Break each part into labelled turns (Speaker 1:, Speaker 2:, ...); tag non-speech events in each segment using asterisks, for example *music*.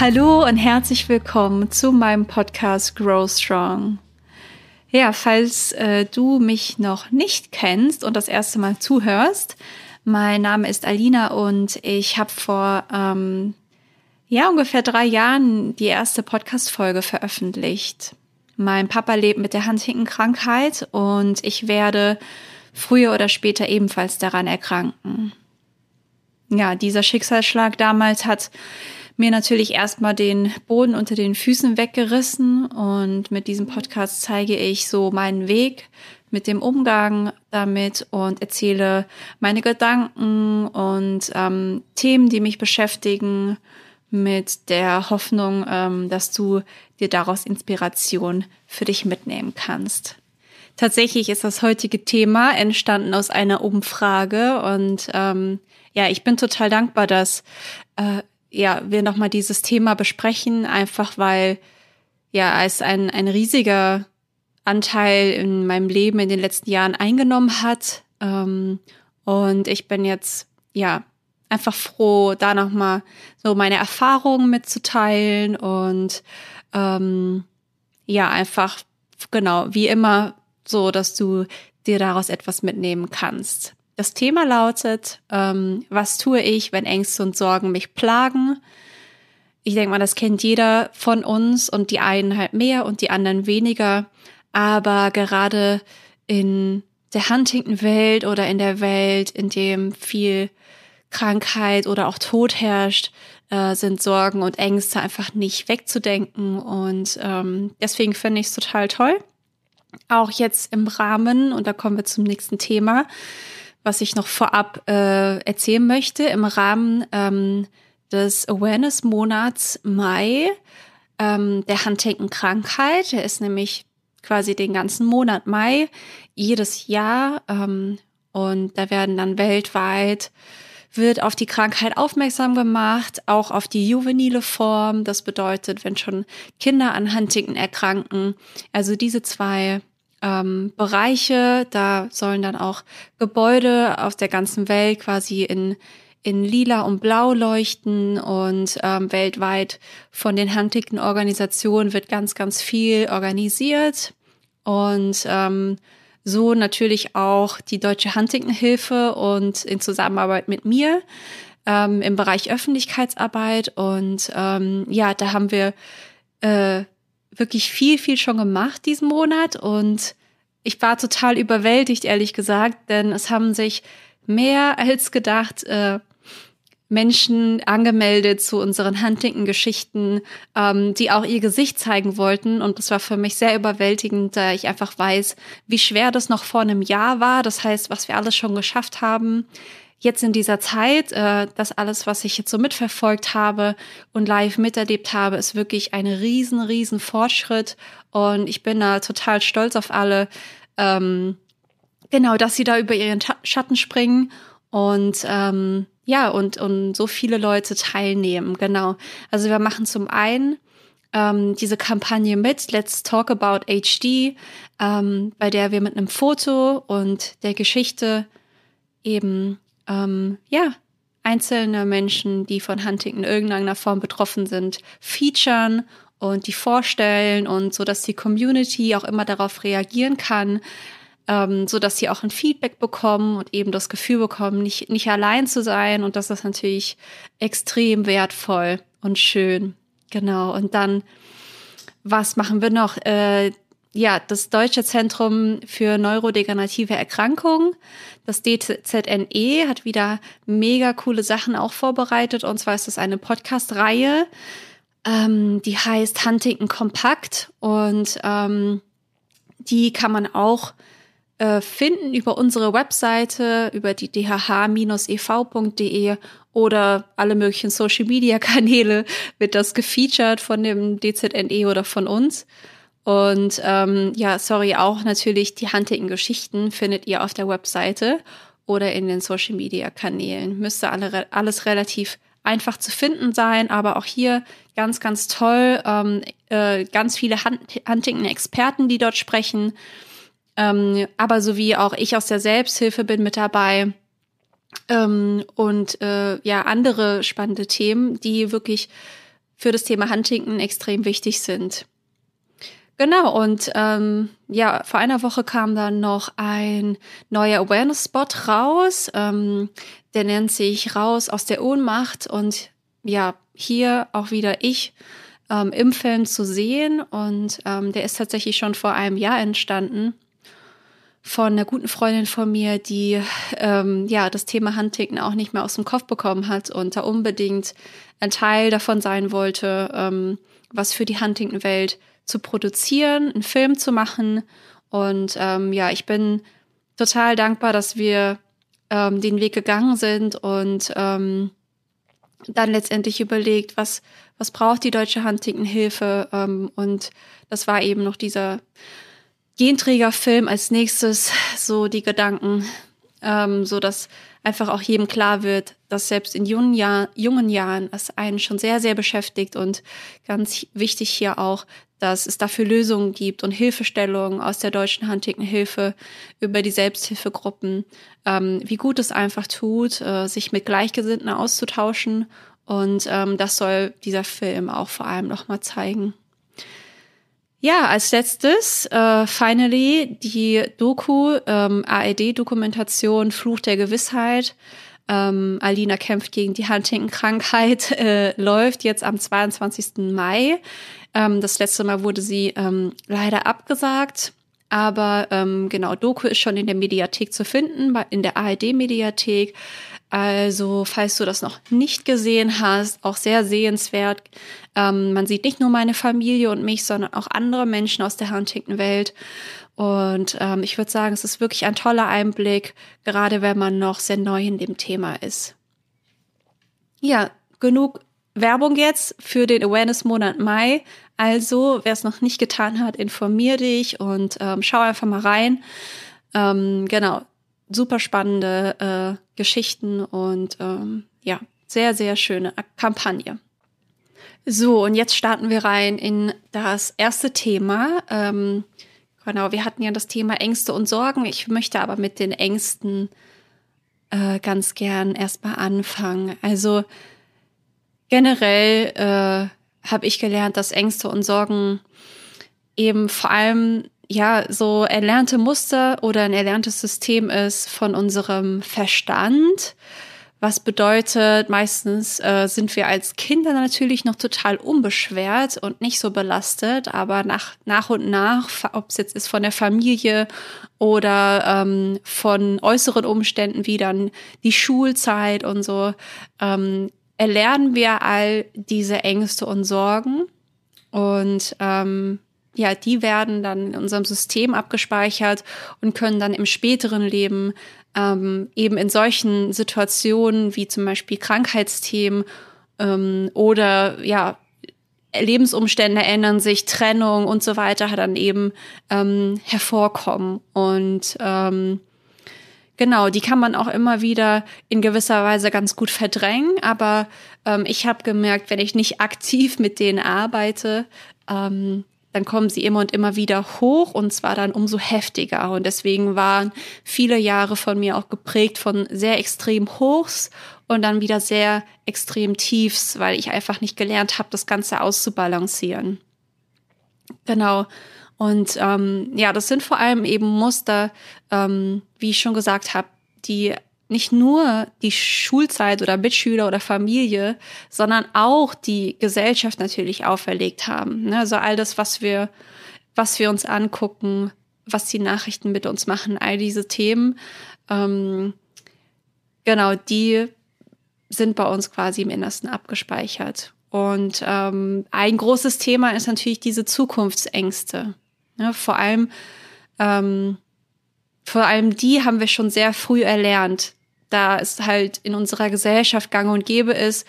Speaker 1: Hallo und herzlich willkommen zu meinem Podcast Grow Strong. Ja, falls äh, du mich noch nicht kennst und das erste Mal zuhörst, mein Name ist Alina und ich habe vor ähm, ja ungefähr drei Jahren die erste Podcast-Folge veröffentlicht. Mein Papa lebt mit der Huntington-Krankheit und ich werde früher oder später ebenfalls daran erkranken. Ja, dieser Schicksalsschlag damals hat mir natürlich erstmal den Boden unter den Füßen weggerissen und mit diesem Podcast zeige ich so meinen Weg mit dem Umgang damit und erzähle meine Gedanken und ähm, Themen, die mich beschäftigen, mit der Hoffnung, ähm, dass du dir daraus Inspiration für dich mitnehmen kannst. Tatsächlich ist das heutige Thema entstanden aus einer Umfrage und ähm, ja, ich bin total dankbar, dass äh, ja wir noch mal dieses Thema besprechen, einfach weil ja es ein ein riesiger Anteil in meinem Leben in den letzten Jahren eingenommen hat ähm, und ich bin jetzt ja einfach froh, da noch mal so meine Erfahrungen mitzuteilen und ähm, ja einfach genau wie immer so, dass du dir daraus etwas mitnehmen kannst. Das Thema lautet, ähm, was tue ich, wenn Ängste und Sorgen mich plagen? Ich denke mal, das kennt jeder von uns und die einen halt mehr und die anderen weniger. Aber gerade in der Huntington-Welt oder in der Welt, in dem viel Krankheit oder auch Tod herrscht, äh, sind Sorgen und Ängste einfach nicht wegzudenken. Und ähm, deswegen finde ich es total toll. Auch jetzt im Rahmen, und da kommen wir zum nächsten Thema, was ich noch vorab äh, erzählen möchte, im Rahmen ähm, des Awareness-Monats Mai ähm, der Huntington-Krankheit. Der ist nämlich quasi den ganzen Monat Mai jedes Jahr ähm, und da werden dann weltweit wird auf die Krankheit aufmerksam gemacht, auch auf die juvenile Form. Das bedeutet, wenn schon Kinder an Huntington erkranken. Also diese zwei ähm, Bereiche, da sollen dann auch Gebäude aus der ganzen Welt quasi in in lila und blau leuchten und ähm, weltweit von den Huntington-Organisationen wird ganz, ganz viel organisiert und ähm, so natürlich auch die Deutsche Huntington-Hilfe und in Zusammenarbeit mit mir ähm, im Bereich Öffentlichkeitsarbeit. Und ähm, ja, da haben wir äh, wirklich viel, viel schon gemacht diesen Monat. Und ich war total überwältigt, ehrlich gesagt, denn es haben sich mehr als gedacht äh, Menschen angemeldet zu unseren Huntington-Geschichten, ähm, die auch ihr Gesicht zeigen wollten. Und das war für mich sehr überwältigend, da ich einfach weiß, wie schwer das noch vor einem Jahr war. Das heißt, was wir alles schon geschafft haben. Jetzt in dieser Zeit, äh, das alles, was ich jetzt so mitverfolgt habe und live miterlebt habe, ist wirklich ein riesen, riesen Fortschritt. Und ich bin da total stolz auf alle, ähm, genau, dass sie da über ihren Schatten springen und ähm, ja, und, und so viele Leute teilnehmen, genau. Also wir machen zum einen ähm, diese Kampagne mit Let's Talk About HD, ähm, bei der wir mit einem Foto und der Geschichte eben, ähm, ja, einzelne Menschen, die von Huntington in irgendeiner Form betroffen sind, featuren und die vorstellen und so, dass die Community auch immer darauf reagieren kann, ähm, so dass sie auch ein Feedback bekommen und eben das Gefühl bekommen, nicht, nicht allein zu sein. Und das ist natürlich extrem wertvoll und schön. Genau. Und dann, was machen wir noch? Äh, ja, das Deutsche Zentrum für neurodegenerative Erkrankungen, das DZNE, hat wieder mega coole Sachen auch vorbereitet. Und zwar ist das eine Podcast-Reihe, ähm, die heißt Huntington Kompakt. Und ähm, die kann man auch äh, finden über unsere Webseite, über die dhh-ev.de oder alle möglichen Social Media Kanäle wird das gefeatured von dem DZNE oder von uns. Und ähm, ja, sorry, auch natürlich die handigen Geschichten findet ihr auf der Webseite oder in den Social Media Kanälen. Müsste alle, alles relativ einfach zu finden sein, aber auch hier ganz, ganz toll. Ähm, äh, ganz viele Huntington-Experten, die dort sprechen. Ähm, aber so wie auch ich aus der Selbsthilfe bin mit dabei ähm, und äh, ja andere spannende Themen, die wirklich für das Thema Huntington extrem wichtig sind. Genau, und ähm, ja, vor einer Woche kam dann noch ein neuer Awareness-Spot raus. Ähm, der nennt sich Raus aus der Ohnmacht und ja, hier auch wieder ich ähm, im Film zu sehen. Und ähm, der ist tatsächlich schon vor einem Jahr entstanden von einer guten Freundin von mir, die ähm, ja das Thema Huntington auch nicht mehr aus dem Kopf bekommen hat und da unbedingt ein Teil davon sein wollte, ähm, was für die Huntington-Welt zu produzieren, einen Film zu machen. Und ähm, ja, ich bin total dankbar, dass wir ähm, den Weg gegangen sind und ähm, dann letztendlich überlegt, was, was braucht die deutsche Huntington-Hilfe. Ähm, und das war eben noch dieser Genträgerfilm als nächstes, so die Gedanken, ähm, so dass einfach auch jedem klar wird, dass selbst in jungen, Jahr, jungen Jahren es einen schon sehr, sehr beschäftigt und ganz wichtig hier auch, dass es dafür Lösungen gibt und Hilfestellungen aus der deutschen Huntington-Hilfe über die Selbsthilfegruppen, ähm, wie gut es einfach tut, äh, sich mit Gleichgesinnten auszutauschen. Und ähm, das soll dieser Film auch vor allem nochmal zeigen. Ja, als letztes, äh, finally, die Doku, ähm, ARD-Dokumentation Fluch der Gewissheit. Ähm, Alina kämpft gegen die Huntington-Krankheit, *laughs* äh, läuft jetzt am 22. Mai. Ähm, das letzte Mal wurde sie ähm, leider abgesagt. Aber ähm, genau, Doku ist schon in der Mediathek zu finden, in der ARD-Mediathek. Also, falls du das noch nicht gesehen hast, auch sehr sehenswert. Ähm, man sieht nicht nur meine Familie und mich, sondern auch andere Menschen aus der Huntington-Welt. Und ähm, ich würde sagen, es ist wirklich ein toller Einblick, gerade wenn man noch sehr neu in dem Thema ist. Ja, genug Werbung jetzt für den Awareness-Monat Mai. Also, wer es noch nicht getan hat, informier dich und ähm, schau einfach mal rein. Ähm, genau, super spannende äh, Geschichten und ähm, ja, sehr, sehr schöne Kampagne. So, und jetzt starten wir rein in das erste Thema. Ähm, genau, wir hatten ja das Thema Ängste und Sorgen. Ich möchte aber mit den Ängsten äh, ganz gern erstmal anfangen. Also generell äh, habe ich gelernt, dass Ängste und Sorgen eben vor allem ja so erlernte Muster oder ein erlerntes System ist von unserem Verstand. Was bedeutet, meistens äh, sind wir als Kinder natürlich noch total unbeschwert und nicht so belastet, aber nach, nach und nach, ob es jetzt ist von der Familie oder ähm, von äußeren Umständen wie dann die Schulzeit und so, ähm, erlernen wir all diese Ängste und Sorgen und ähm, ja, die werden dann in unserem System abgespeichert und können dann im späteren Leben ähm, eben in solchen Situationen wie zum Beispiel Krankheitsthemen ähm, oder ja, Lebensumstände ändern sich, Trennung und so weiter dann eben ähm, hervorkommen. Und ähm, Genau, die kann man auch immer wieder in gewisser Weise ganz gut verdrängen, aber ähm, ich habe gemerkt, wenn ich nicht aktiv mit denen arbeite, ähm, dann kommen sie immer und immer wieder hoch und zwar dann umso heftiger. Und deswegen waren viele Jahre von mir auch geprägt von sehr extrem Hochs und dann wieder sehr extrem Tiefs, weil ich einfach nicht gelernt habe, das Ganze auszubalancieren. Genau. Und ähm, ja, das sind vor allem eben Muster, ähm, wie ich schon gesagt habe, die nicht nur die Schulzeit oder Mitschüler oder Familie, sondern auch die Gesellschaft natürlich auferlegt haben. Ne? Also all das, was wir, was wir uns angucken, was die Nachrichten mit uns machen, all diese Themen, ähm, genau, die sind bei uns quasi im Innersten abgespeichert. Und ähm, ein großes Thema ist natürlich diese Zukunftsängste. Ne? Vor allem, ähm, vor allem die haben wir schon sehr früh erlernt, da es halt in unserer Gesellschaft gang und gäbe ist,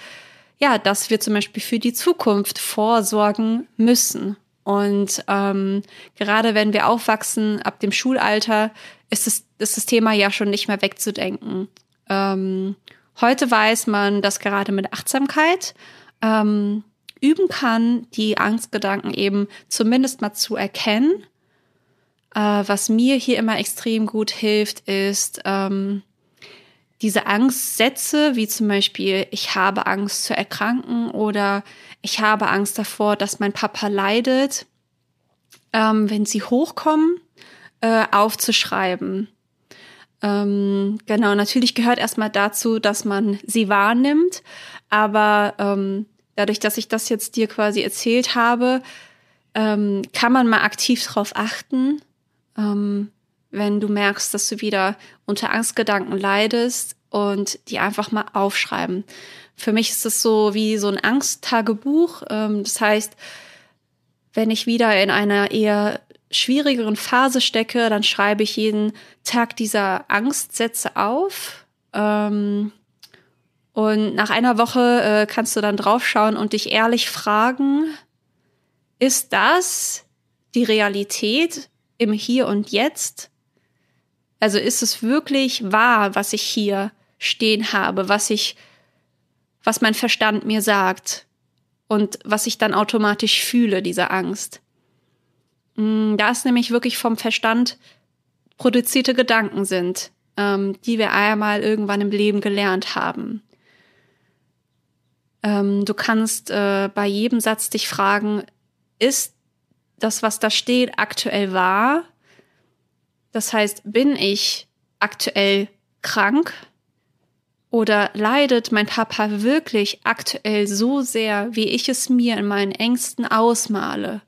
Speaker 1: ja, dass wir zum Beispiel für die Zukunft vorsorgen müssen. Und ähm, gerade wenn wir aufwachsen ab dem Schulalter, ist, es, ist das Thema ja schon nicht mehr wegzudenken. Ähm, heute weiß man, dass gerade mit Achtsamkeit ähm, üben kann, die Angstgedanken eben zumindest mal zu erkennen. Äh, was mir hier immer extrem gut hilft, ist ähm, diese Angstsätze, wie zum Beispiel, ich habe Angst zu erkranken oder ich habe Angst davor, dass mein Papa leidet, ähm, wenn sie hochkommen, äh, aufzuschreiben. Ähm, genau, natürlich gehört erstmal dazu, dass man sie wahrnimmt, aber ähm, dadurch, dass ich das jetzt dir quasi erzählt habe, ähm, kann man mal aktiv darauf achten, ähm, wenn du merkst, dass du wieder unter Angstgedanken leidest und die einfach mal aufschreiben. Für mich ist es so wie so ein Angsttagebuch. Ähm, das heißt, wenn ich wieder in einer eher schwierigeren Phase stecke, dann schreibe ich jeden Tag dieser Angstsätze auf. Ähm, und nach einer Woche äh, kannst du dann draufschauen und dich ehrlich fragen, ist das die Realität im Hier und Jetzt? Also ist es wirklich wahr, was ich hier stehen habe, was ich, was mein Verstand mir sagt und was ich dann automatisch fühle, diese Angst? Mm, da es nämlich wirklich vom Verstand produzierte Gedanken sind, ähm, die wir einmal irgendwann im Leben gelernt haben. Ähm, du kannst äh, bei jedem Satz dich fragen, ist das, was da steht, aktuell wahr? Das heißt, bin ich aktuell krank? Oder leidet mein Papa wirklich aktuell so sehr, wie ich es mir in meinen Ängsten ausmale?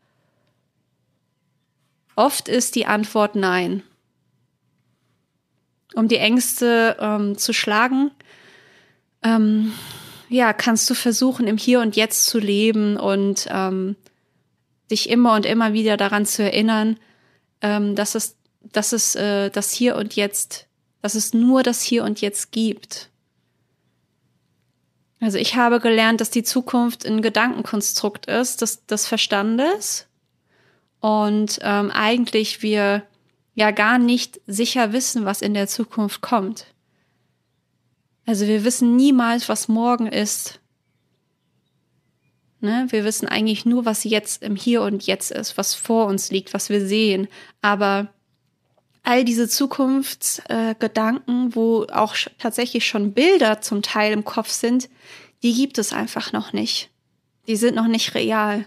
Speaker 1: Oft ist die Antwort nein. Um die Ängste ähm, zu schlagen, ähm, ja, kannst du versuchen, im Hier und Jetzt zu leben und ähm, dich immer und immer wieder daran zu erinnern, ähm, dass es, dass es äh, das Hier und Jetzt, dass es nur das Hier und Jetzt gibt. Also ich habe gelernt, dass die Zukunft ein Gedankenkonstrukt ist des, des Verstandes und ähm, eigentlich wir ja gar nicht sicher wissen, was in der Zukunft kommt. Also wir wissen niemals, was morgen ist. Ne? Wir wissen eigentlich nur, was jetzt im Hier und Jetzt ist, was vor uns liegt, was wir sehen. Aber all diese Zukunftsgedanken, äh, wo auch tatsächlich schon Bilder zum Teil im Kopf sind, die gibt es einfach noch nicht. Die sind noch nicht real.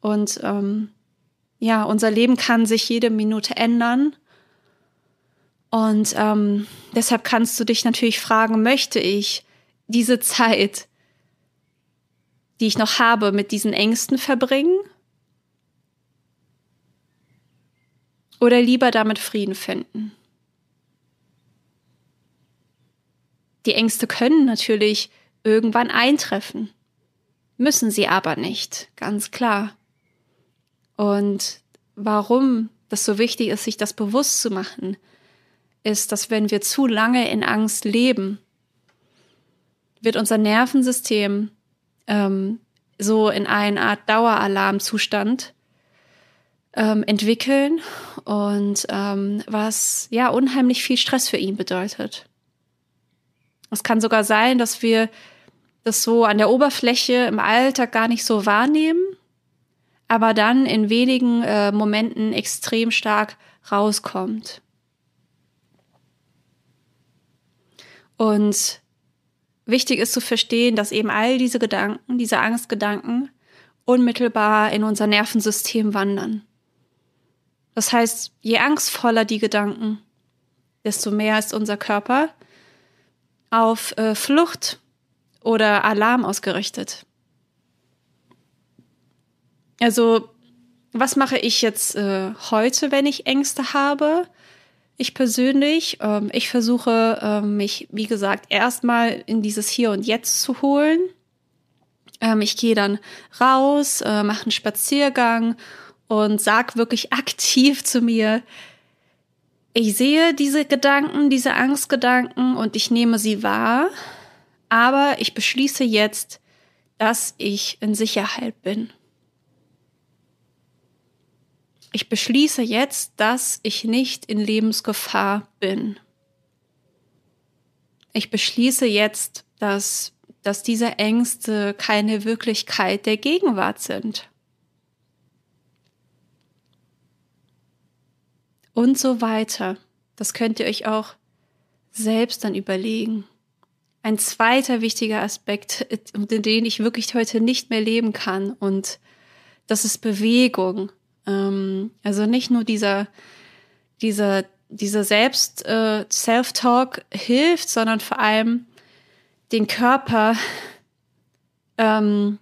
Speaker 1: Und ähm, ja, unser Leben kann sich jede Minute ändern. Und ähm, deshalb kannst du dich natürlich fragen, möchte ich diese Zeit, die ich noch habe, mit diesen Ängsten verbringen? Oder lieber damit Frieden finden? Die Ängste können natürlich irgendwann eintreffen, müssen sie aber nicht, ganz klar. Und warum das so wichtig ist, sich das bewusst zu machen, ist, dass wenn wir zu lange in Angst leben, wird unser Nervensystem ähm, so in eine Art Daueralarmzustand ähm, entwickeln und ähm, was ja unheimlich viel Stress für ihn bedeutet. Es kann sogar sein, dass wir das so an der Oberfläche im Alltag gar nicht so wahrnehmen, aber dann in wenigen äh, Momenten extrem stark rauskommt. Und wichtig ist zu verstehen, dass eben all diese Gedanken, diese Angstgedanken unmittelbar in unser Nervensystem wandern. Das heißt, je angstvoller die Gedanken, desto mehr ist unser Körper auf äh, Flucht oder Alarm ausgerichtet. Also, was mache ich jetzt äh, heute, wenn ich Ängste habe? Ich persönlich, ähm, ich versuche ähm, mich, wie gesagt, erstmal in dieses Hier und Jetzt zu holen. Ähm, ich gehe dann raus, äh, mache einen Spaziergang und sag wirklich aktiv zu mir, ich sehe diese Gedanken, diese Angstgedanken und ich nehme sie wahr, aber ich beschließe jetzt, dass ich in Sicherheit bin. Ich beschließe jetzt, dass ich nicht in Lebensgefahr bin. Ich beschließe jetzt, dass, dass diese Ängste keine Wirklichkeit der Gegenwart sind. Und so weiter. Das könnt ihr euch auch selbst dann überlegen. Ein zweiter wichtiger Aspekt, unter den ich wirklich heute nicht mehr leben kann, und das ist Bewegung. Ähm, also nicht nur dieser, dieser, dieser Selbst, äh, Self-Talk hilft, sondern vor allem den Körper ähm,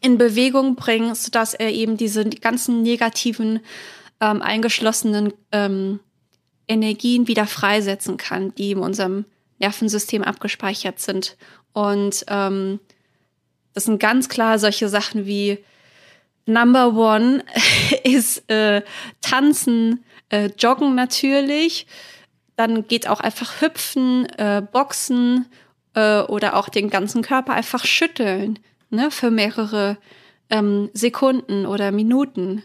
Speaker 1: in Bewegung bringen, sodass er eben diese ganzen negativen, ähm, eingeschlossenen ähm, Energien wieder freisetzen kann, die in unserem Nervensystem abgespeichert sind. Und ähm, das sind ganz klar solche Sachen wie Number One *laughs* ist äh, Tanzen, äh, Joggen natürlich. Dann geht auch einfach Hüpfen, äh, Boxen äh, oder auch den ganzen Körper einfach schütteln ne, für mehrere ähm, Sekunden oder Minuten.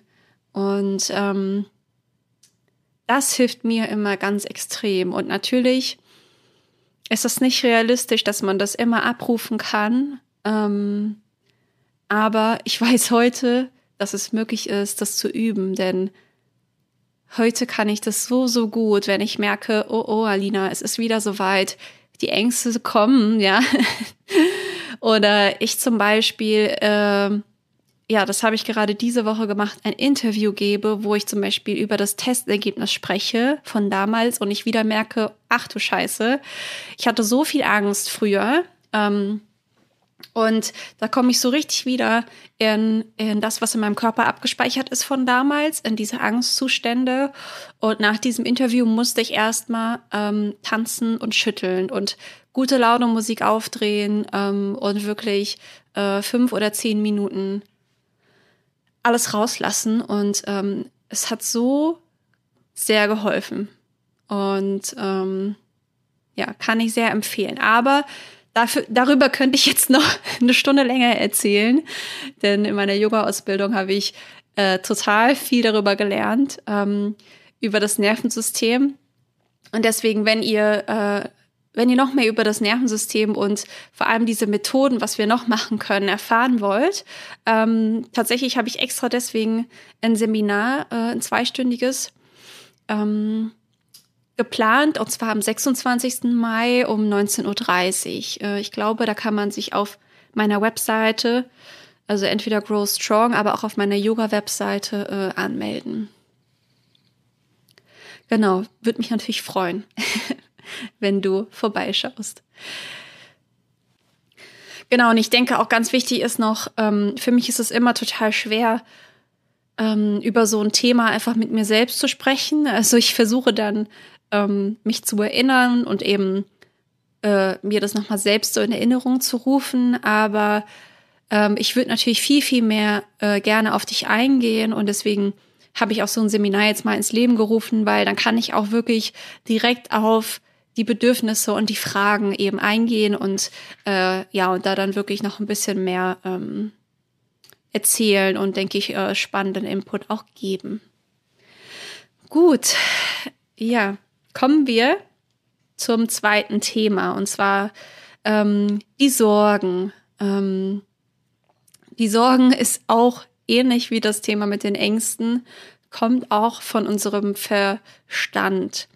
Speaker 1: Und ähm, das hilft mir immer ganz extrem. Und natürlich ist es nicht realistisch, dass man das immer abrufen kann. Ähm, aber ich *laughs* weiß heute, dass es möglich ist, das zu üben, denn heute kann ich das so, so gut, wenn ich merke, oh, oh, Alina, es ist wieder soweit, die Ängste kommen, ja. *laughs* Oder ich zum Beispiel, äh, ja, das habe ich gerade diese Woche gemacht, ein Interview gebe, wo ich zum Beispiel über das Testergebnis spreche von damals und ich wieder merke, ach du Scheiße, ich hatte so viel Angst früher. Ähm, und da komme ich so richtig wieder in, in das, was in meinem Körper abgespeichert ist von damals, in diese Angstzustände. Und nach diesem Interview musste ich erstmal ähm, tanzen und schütteln und gute Laune Musik aufdrehen ähm, und wirklich äh, fünf oder zehn Minuten alles rauslassen. Und ähm, es hat so sehr geholfen. Und ähm, ja, kann ich sehr empfehlen. Aber Dafür, darüber könnte ich jetzt noch *laughs* eine Stunde länger erzählen, denn in meiner Yoga-Ausbildung habe ich äh, total viel darüber gelernt, ähm, über das Nervensystem. Und deswegen, wenn ihr, äh, wenn ihr noch mehr über das Nervensystem und vor allem diese Methoden, was wir noch machen können, erfahren wollt, ähm, tatsächlich habe ich extra deswegen ein Seminar, äh, ein zweistündiges, ähm, geplant, und zwar am 26. Mai um 19.30 Uhr. Äh, ich glaube, da kann man sich auf meiner Webseite, also entweder Grow Strong, aber auch auf meiner Yoga-Webseite äh, anmelden. Genau, würde mich natürlich freuen, *laughs* wenn du vorbeischaust. Genau, und ich denke auch ganz wichtig ist noch, ähm, für mich ist es immer total schwer, ähm, über so ein Thema einfach mit mir selbst zu sprechen. Also ich versuche dann ähm, mich zu erinnern und eben äh, mir das nochmal selbst so in Erinnerung zu rufen. Aber ähm, ich würde natürlich viel, viel mehr äh, gerne auf dich eingehen und deswegen habe ich auch so ein Seminar jetzt mal ins Leben gerufen, weil dann kann ich auch wirklich direkt auf die Bedürfnisse und die Fragen eben eingehen und äh, ja, und da dann wirklich noch ein bisschen mehr ähm, erzählen und denke ich, äh, spannenden Input auch geben. Gut, ja, kommen wir zum zweiten Thema und zwar ähm, die Sorgen. Ähm, die Sorgen ist auch ähnlich wie das Thema mit den Ängsten, kommt auch von unserem Verstand.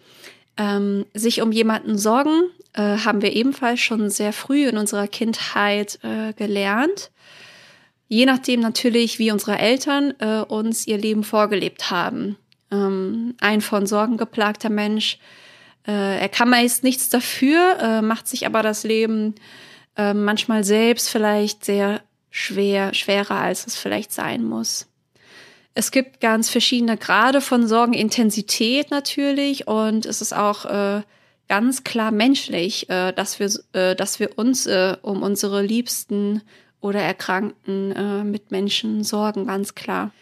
Speaker 1: Ähm, sich um jemanden sorgen, äh, haben wir ebenfalls schon sehr früh in unserer Kindheit äh, gelernt. Je nachdem natürlich, wie unsere Eltern äh, uns ihr Leben vorgelebt haben. Ähm, ein von Sorgen geplagter Mensch. Äh, er kann meist nichts dafür, äh, macht sich aber das Leben äh, manchmal selbst vielleicht sehr schwer, schwerer, als es vielleicht sein muss. Es gibt ganz verschiedene Grade von Sorgenintensität natürlich und es ist auch äh, ganz klar menschlich, äh, dass wir, äh, dass wir uns äh, um unsere Liebsten oder erkrankten äh, Mitmenschen sorgen, ganz klar.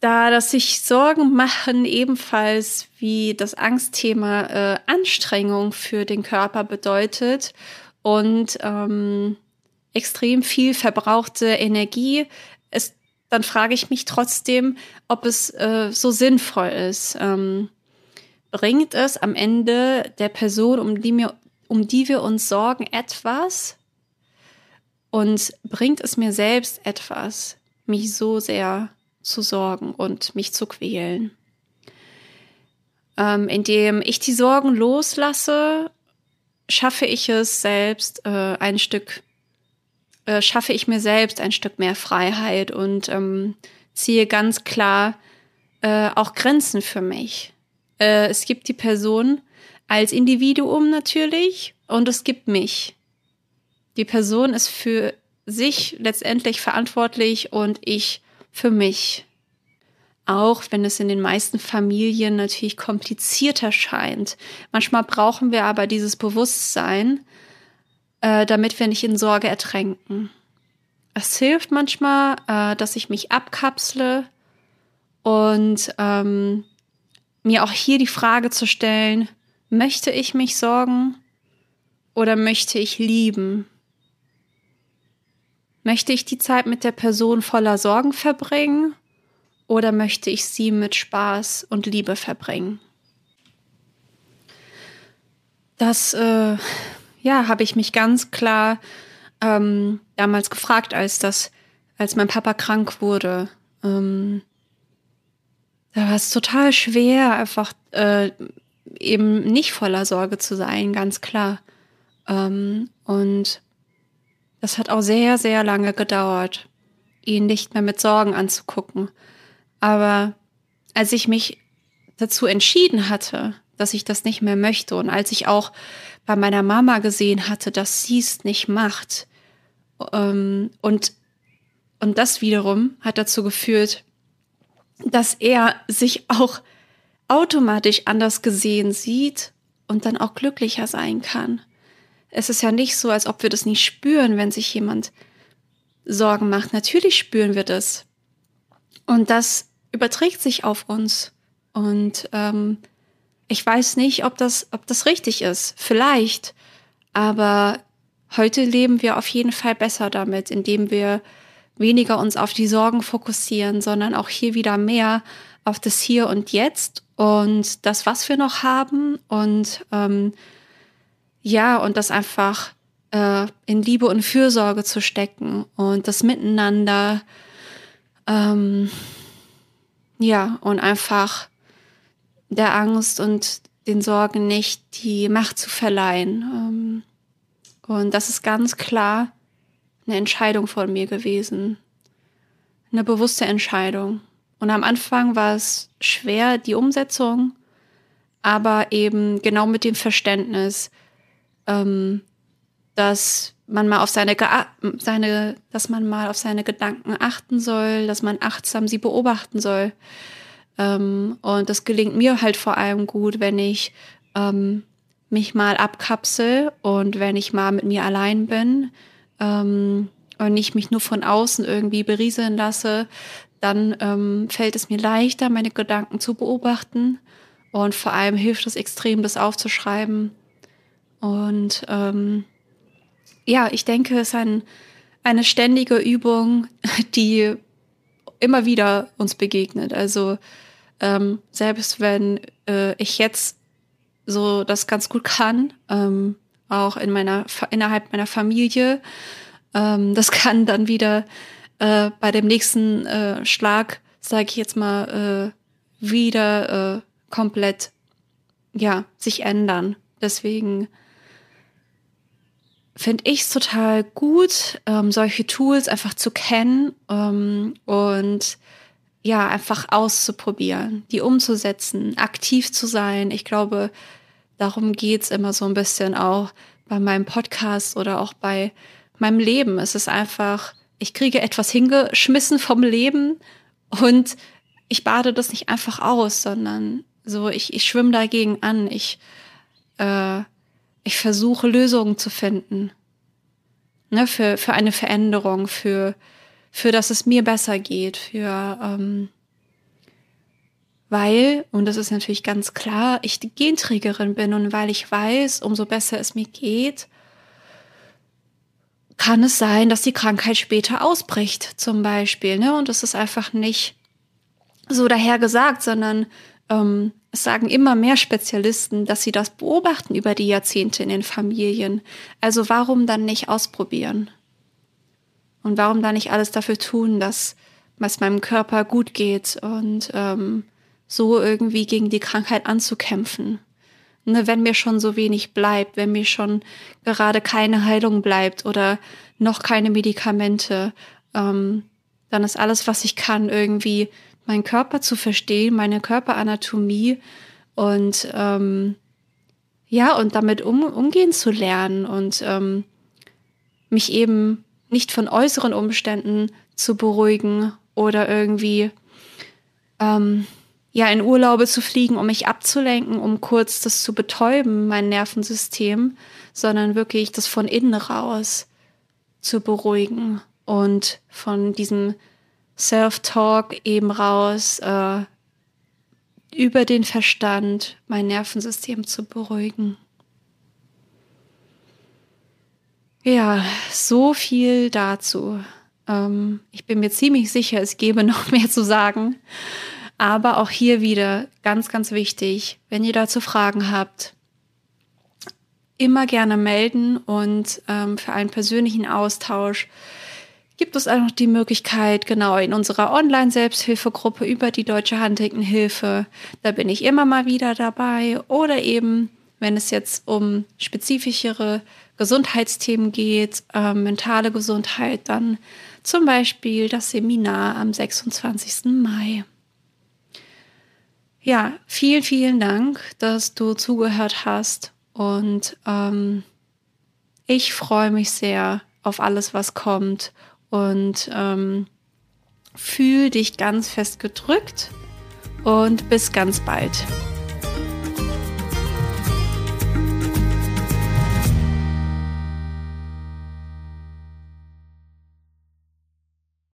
Speaker 1: Da das sich Sorgen machen ebenfalls wie das Angstthema äh, Anstrengung für den Körper bedeutet und ähm, extrem viel verbrauchte Energie, ist, dann frage ich mich trotzdem, ob es äh, so sinnvoll ist. Ähm, bringt es am Ende der Person, um die, mir, um die wir uns sorgen, etwas? Und bringt es mir selbst etwas, mich so sehr zu sorgen und mich zu quälen. Ähm, indem ich die Sorgen loslasse, schaffe ich es selbst äh, ein Stück, äh, schaffe ich mir selbst ein Stück mehr Freiheit und ähm, ziehe ganz klar äh, auch Grenzen für mich. Äh, es gibt die Person als Individuum natürlich und es gibt mich. Die Person ist für sich letztendlich verantwortlich und ich für mich. Auch wenn es in den meisten Familien natürlich komplizierter scheint. Manchmal brauchen wir aber dieses Bewusstsein, äh, damit wir nicht in Sorge ertränken. Es hilft manchmal, äh, dass ich mich abkapsle und ähm, mir auch hier die Frage zu stellen, möchte ich mich sorgen oder möchte ich lieben? Möchte ich die Zeit mit der Person voller Sorgen verbringen oder möchte ich sie mit Spaß und Liebe verbringen? Das, äh, ja, habe ich mich ganz klar ähm, damals gefragt, als das, als mein Papa krank wurde. Ähm, da war es total schwer, einfach äh, eben nicht voller Sorge zu sein, ganz klar. Ähm, und das hat auch sehr, sehr lange gedauert, ihn nicht mehr mit Sorgen anzugucken. Aber als ich mich dazu entschieden hatte, dass ich das nicht mehr möchte und als ich auch bei meiner Mama gesehen hatte, dass sie es nicht macht ähm, und und das wiederum hat dazu geführt, dass er sich auch automatisch anders gesehen sieht und dann auch glücklicher sein kann. Es ist ja nicht so, als ob wir das nicht spüren, wenn sich jemand Sorgen macht. Natürlich spüren wir das. Und das überträgt sich auf uns. Und ähm, ich weiß nicht, ob das, ob das richtig ist. Vielleicht. Aber heute leben wir auf jeden Fall besser damit, indem wir weniger uns auf die Sorgen fokussieren, sondern auch hier wieder mehr auf das Hier und Jetzt und das, was wir noch haben und ähm, ja, und das einfach äh, in Liebe und Fürsorge zu stecken und das Miteinander ähm, ja, und einfach der Angst und den Sorgen nicht die Macht zu verleihen. Ähm, und das ist ganz klar eine Entscheidung von mir gewesen. Eine bewusste Entscheidung. Und am Anfang war es schwer, die Umsetzung, aber eben genau mit dem Verständnis, ähm, dass man mal auf seine, seine, dass man mal auf seine Gedanken achten soll, dass man achtsam sie beobachten soll. Ähm, und das gelingt mir halt vor allem gut, wenn ich ähm, mich mal abkapsel und wenn ich mal mit mir allein bin ähm, und nicht mich nur von außen irgendwie berieseln lasse, dann ähm, fällt es mir leichter, meine Gedanken zu beobachten. Und vor allem hilft es extrem, das aufzuschreiben. Und ähm, ja, ich denke, es ist ein, eine ständige Übung, *laughs* die immer wieder uns begegnet. Also ähm, selbst wenn äh, ich jetzt so das ganz gut kann, ähm, auch in meiner innerhalb meiner Familie, ähm, das *laughs* kann dann wieder äh, bei dem nächsten äh, Schlag, sage ich jetzt mal, äh, wieder äh, komplett ja sich ändern. Deswegen finde ich es total gut, ähm, solche Tools einfach zu kennen ähm, und ja, einfach auszuprobieren, die umzusetzen, aktiv zu sein. Ich glaube, darum geht's immer so ein bisschen auch bei meinem Podcast oder auch bei meinem Leben. Es ist einfach, ich kriege etwas hingeschmissen vom Leben und ich bade das nicht einfach aus, sondern so, ich, ich schwimme dagegen an. Ich, äh, ich versuche Lösungen zu finden. Ne, für, für eine Veränderung, für, für dass es mir besser geht, für ähm, weil, und das ist natürlich ganz klar, ich die Genträgerin bin und weil ich weiß, umso besser es mir geht, kann es sein, dass die Krankheit später ausbricht, zum Beispiel. Ne? Und das ist einfach nicht so dahergesagt, sondern ähm, es sagen immer mehr Spezialisten, dass sie das beobachten über die Jahrzehnte in den Familien. Also warum dann nicht ausprobieren? Und warum dann nicht alles dafür tun, dass es meinem Körper gut geht und ähm, so irgendwie gegen die Krankheit anzukämpfen. Ne, wenn mir schon so wenig bleibt, wenn mir schon gerade keine Heilung bleibt oder noch keine Medikamente, ähm, dann ist alles, was ich kann, irgendwie meinen Körper zu verstehen, meine Körperanatomie und ähm, ja, und damit um, umgehen zu lernen und ähm, mich eben nicht von äußeren Umständen zu beruhigen oder irgendwie ähm, ja in Urlaube zu fliegen, um mich abzulenken, um kurz das zu betäuben, mein Nervensystem, sondern wirklich das von innen raus zu beruhigen und von diesem Self-Talk eben raus äh, über den Verstand mein Nervensystem zu beruhigen. Ja, so viel dazu. Ähm, ich bin mir ziemlich sicher, es gäbe *laughs* noch mehr zu sagen. Aber auch hier wieder ganz, ganz wichtig, wenn ihr dazu Fragen habt, immer gerne melden und ähm, für einen persönlichen Austausch gibt es auch noch die Möglichkeit, genau in unserer Online-Selbsthilfegruppe über die Deutsche Huntington-Hilfe, da bin ich immer mal wieder dabei oder eben, wenn es jetzt um spezifischere Gesundheitsthemen geht, äh, mentale Gesundheit, dann zum Beispiel das Seminar am 26. Mai. Ja, vielen, vielen Dank, dass du zugehört hast und ähm, ich freue mich sehr auf alles, was kommt und ähm, fühl dich ganz fest gedrückt und bis ganz bald.